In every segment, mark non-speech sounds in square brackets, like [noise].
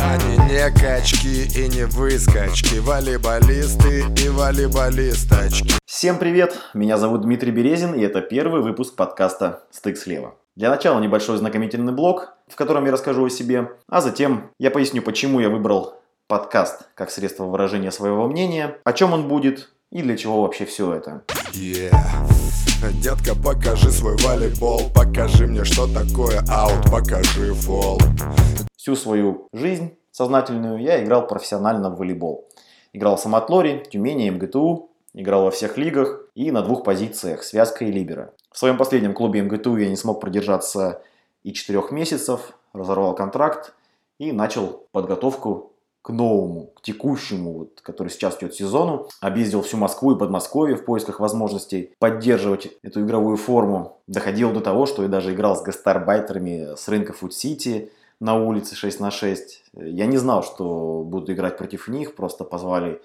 Они не качки и не выскочки Волейболисты и волейболисточки Всем привет! Меня зовут Дмитрий Березин, и это первый выпуск подкаста «Стык слева». Для начала небольшой знакомительный блог, в котором я расскажу о себе, а затем я поясню, почему я выбрал подкаст как средство выражения своего мнения, о чем он будет и для чего вообще все это. Yeah. Детка, покажи свой волейбол Покажи мне, что такое аут Покажи фол Всю свою жизнь сознательную я играл профессионально в волейбол. Играл в Самотлоре, Тюмени, МГТУ, играл во всех лигах и на двух позициях, связка и либера. В своем последнем клубе МГТУ я не смог продержаться и четырех месяцев, разорвал контракт и начал подготовку к новому, к текущему, вот, который сейчас идет сезону. Объездил всю Москву и Подмосковье в поисках возможностей поддерживать эту игровую форму. Доходил до того, что я даже играл с гастарбайтерами с рынка Фуд-Сити на улице 6 на 6. Я не знал, что буду играть против них, просто позвали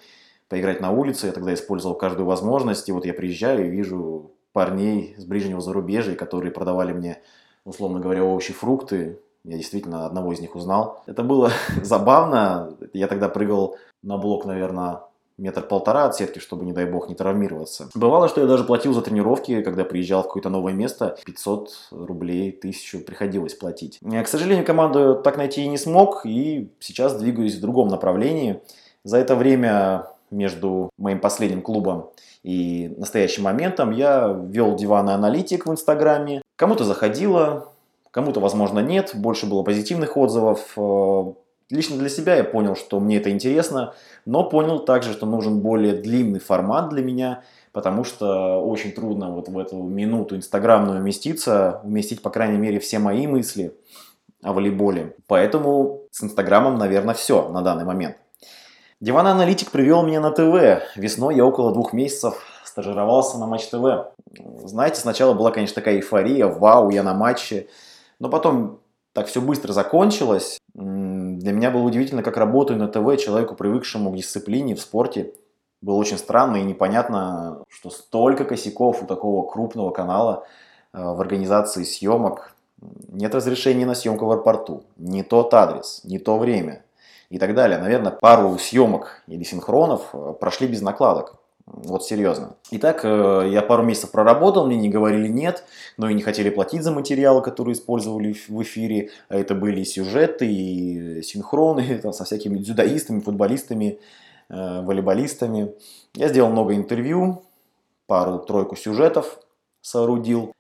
поиграть на улице. Я тогда использовал каждую возможность. И вот я приезжаю и вижу парней с ближнего зарубежья, которые продавали мне, условно говоря, овощи, фрукты. Я действительно одного из них узнал. Это было [laughs] забавно. Я тогда прыгал на блок, наверное, метр полтора от сетки, чтобы, не дай бог, не травмироваться. Бывало, что я даже платил за тренировки, когда приезжал в какое-то новое место. 500 рублей, 1000 приходилось платить. К сожалению, команду так найти и не смог, и сейчас двигаюсь в другом направлении. За это время между моим последним клубом и настоящим моментом я вел диванный аналитик в Инстаграме. Кому-то заходило, Кому-то, возможно, нет, больше было позитивных отзывов. Э, лично для себя я понял, что мне это интересно, но понял также, что нужен более длинный формат для меня, потому что очень трудно вот в эту минуту инстаграмную уместиться, уместить, по крайней мере, все мои мысли о волейболе. Поэтому с инстаграмом, наверное, все на данный момент. Диван Аналитик привел меня на ТВ. Весной я около двух месяцев стажировался на Матч ТВ. Знаете, сначала была, конечно, такая эйфория, вау, я на матче. Но потом так все быстро закончилось. Для меня было удивительно, как работаю на ТВ человеку, привыкшему к дисциплине в спорте. Было очень странно и непонятно, что столько косяков у такого крупного канала э, в организации съемок. Нет разрешения на съемку в аэропорту, не тот адрес, не то время и так далее. Наверное, пару съемок или синхронов э, прошли без накладок. Вот серьезно. Итак, э, я пару месяцев проработал, мне не говорили нет, но и не хотели платить за материалы, которые использовали в эфире. А это были сюжеты, и синхроны [laughs] там, со всякими дзюдоистами, футболистами, э, волейболистами. Я сделал много интервью, пару-тройку сюжетов соорудил.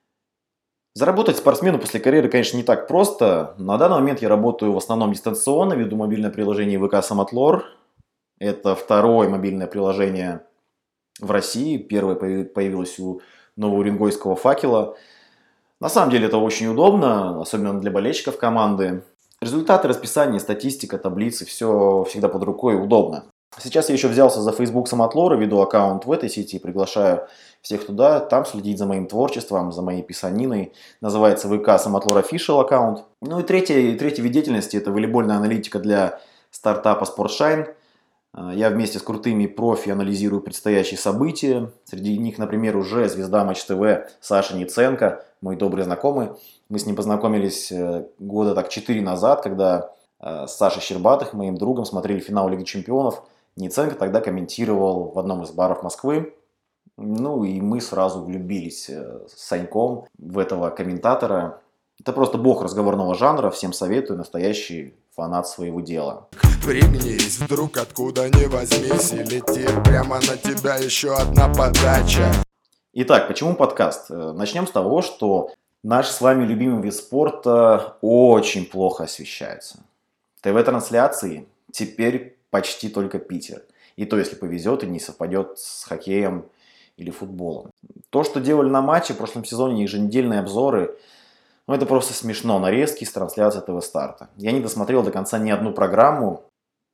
Заработать спортсмену после карьеры, конечно, не так просто. На данный момент я работаю в основном дистанционно, веду мобильное приложение ВК Самотлор. Это второе мобильное приложение в России. Первое появилось у Новоуренгойского факела. На самом деле это очень удобно, особенно для болельщиков команды. Результаты, расписание, статистика, таблицы, все всегда под рукой, удобно. Сейчас я еще взялся за Facebook Самотлора, веду аккаунт в этой сети, приглашаю всех туда, там следить за моим творчеством, за моей писаниной. Называется ВК Самотлор Official аккаунт. Ну и третий, третий вид деятельности – это волейбольная аналитика для стартапа Sportshine – я вместе с крутыми профи анализирую предстоящие события. Среди них, например, уже звезда Матч ТВ Саша Ниценко, мой добрый знакомый. Мы с ним познакомились э, года так 4 назад, когда э, с Сашей Щербатых, моим другом, смотрели финал Лиги Чемпионов. Ниценко тогда комментировал в одном из баров Москвы. Ну и мы сразу влюбились э, с Саньком в этого комментатора. Это просто бог разговорного жанра, всем советую, настоящий фанат своего дела. Есть вдруг откуда не возьмись и летит прямо на тебя еще одна подача. Итак, почему подкаст? Э, начнем с того, что наш с вами любимый вид спорта очень плохо освещается. ТВ-трансляции теперь почти только Питер. И то, если повезет и не совпадет с хоккеем или футболом. То, что делали на матче в прошлом сезоне, еженедельные обзоры – ну, это просто смешно. Нарезки с трансляции этого старта. Я не досмотрел до конца ни одну программу.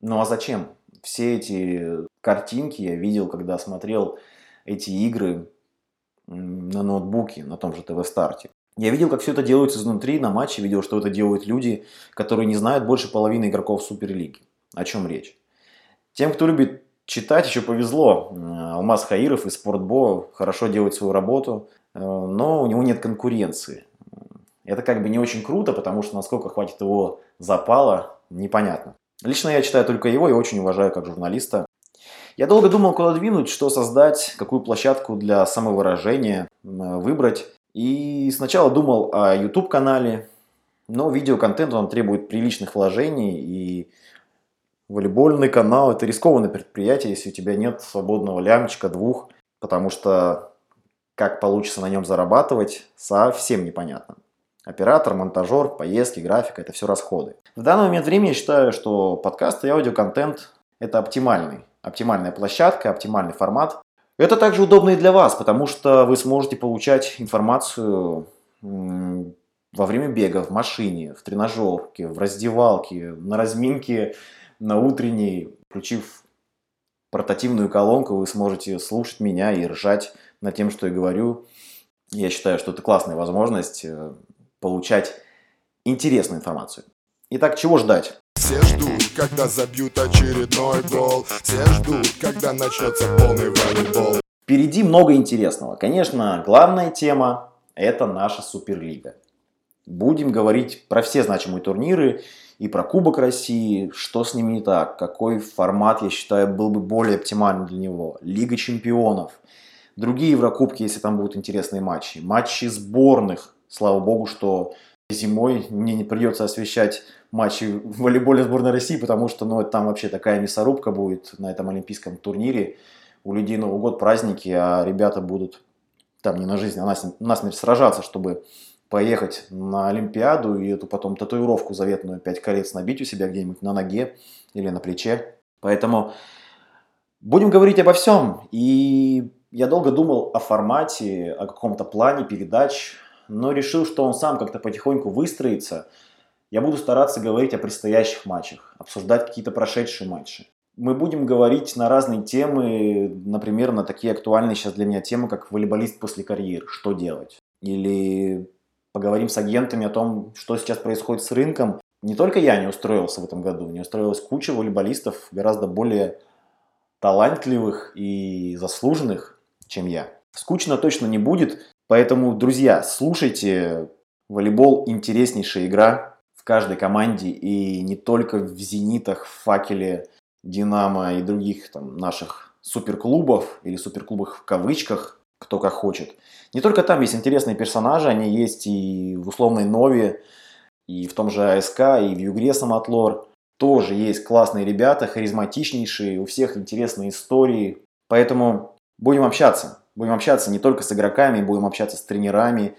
Ну а зачем? Все эти картинки я видел, когда смотрел эти игры на ноутбуке, на том же ТВ-старте. Я видел, как все это делается изнутри на матче, видел, что это делают люди, которые не знают больше половины игроков Суперлиги. О чем речь? Тем, кто любит читать, еще повезло. Алмаз Хаиров из Спортбо хорошо делает свою работу, э, но у него нет конкуренции. Это как бы не очень круто, потому что насколько хватит его запала, непонятно. Лично я читаю только его и очень уважаю как журналиста. Я долго думал, куда двинуть, что создать, какую площадку для самовыражения выбрать. И сначала думал о YouTube-канале, но видеоконтент он требует приличных вложений, и волейбольный канал – это рискованное предприятие, если у тебя нет свободного лямчика, двух, потому что как получится на нем зарабатывать, совсем непонятно. Оператор, монтажер, поездки, графика – это все расходы. В данный момент времени я считаю, что подкаст и аудиоконтент – это оптимальный, оптимальная площадка, оптимальный формат. Это также удобно и для вас, потому что вы сможете получать информацию во время бега, в машине, в тренажерке, в раздевалке, на разминке, на утренней, включив портативную колонку, вы сможете слушать меня и ржать над тем, что я говорю. Я считаю, что это классная возможность э, получать интересную информацию. Итак, чего ждать? Все ждут, когда забьют очередной гол Все ждут, когда начнется полный волейбол Впереди много интересного. Конечно, главная тема – это наша Суперлига. Будем говорить про все значимые турниры и про Кубок России, что с ними не так, какой формат, я считаю, был бы более оптимальным для него. Лига чемпионов, другие Еврокубки, если там будут интересные матчи, матчи сборных, слава богу, что зимой мне не придется освещать матчи в волейболе сборной России, потому что ну, там вообще такая мясорубка будет на этом олимпийском турнире. У людей Новый год, праздники, а ребята будут там не на жизнь, а на, на смерть сражаться, чтобы поехать на Олимпиаду и эту потом татуировку заветную пять колец набить у себя где-нибудь на ноге или на плече. Поэтому будем говорить обо всем. И я долго думал о формате, о каком-то плане передач, но решил, что он сам как-то потихоньку выстроится. Я буду стараться говорить о предстоящих матчах, обсуждать какие-то прошедшие матчи. Мы будем говорить на разные темы, например, на такие актуальные сейчас для меня темы, как волейболист после карьеры, что делать. Или поговорим с агентами о том, что сейчас происходит с рынком. Не только я не устроился в этом году, не устроилась куча волейболистов гораздо более талантливых и заслуженных, чем я. Скучно точно не будет, Поэтому, друзья, слушайте. Волейбол – интереснейшая игра в каждой команде. И не только в «Зенитах», в «Факеле», «Динамо» и других там, наших суперклубов или суперклубах в кавычках, кто как хочет. Не только там есть интересные персонажи, они есть и в условной Нове, и в том же АСК, и в Югре Самотлор. Тоже есть классные ребята, харизматичнейшие, у всех интересные истории. Поэтому будем общаться. Будем общаться не только с игроками, будем общаться с тренерами,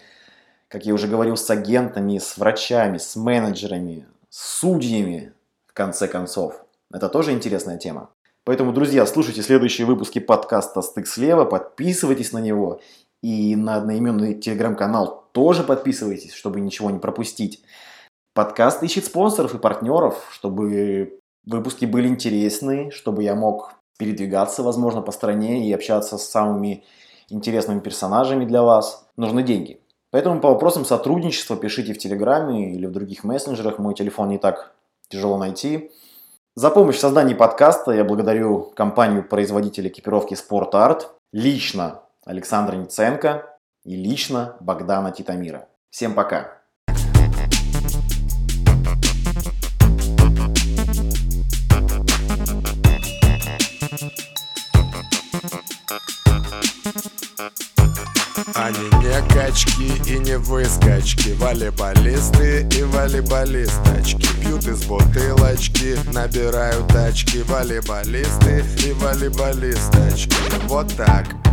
как я уже говорил, с агентами, с врачами, с менеджерами, с судьями, в конце концов. Это тоже интересная тема. Поэтому, друзья, слушайте следующие выпуски подкаста «Стык слева», подписывайтесь на него. И на одноименный телеграм-канал тоже подписывайтесь, чтобы ничего не пропустить. Подкаст ищет спонсоров и партнеров, чтобы выпуски были интересны, чтобы я мог передвигаться, возможно, по стране и общаться с самыми интересными персонажами для вас, нужны деньги. Поэтому по вопросам сотрудничества пишите в Телеграме или в других мессенджерах. Мой телефон не так тяжело найти. За помощь в создании подкаста я благодарю компанию-производитель экипировки Sport Art, лично Александра Ниценко и лично Богдана Титамира. Всем пока! Они не качки и не выскочки. Волейболисты и волейболисточки. Пьют из бутылочки, набирают тачки Волейболисты и волейболисточки. Вот так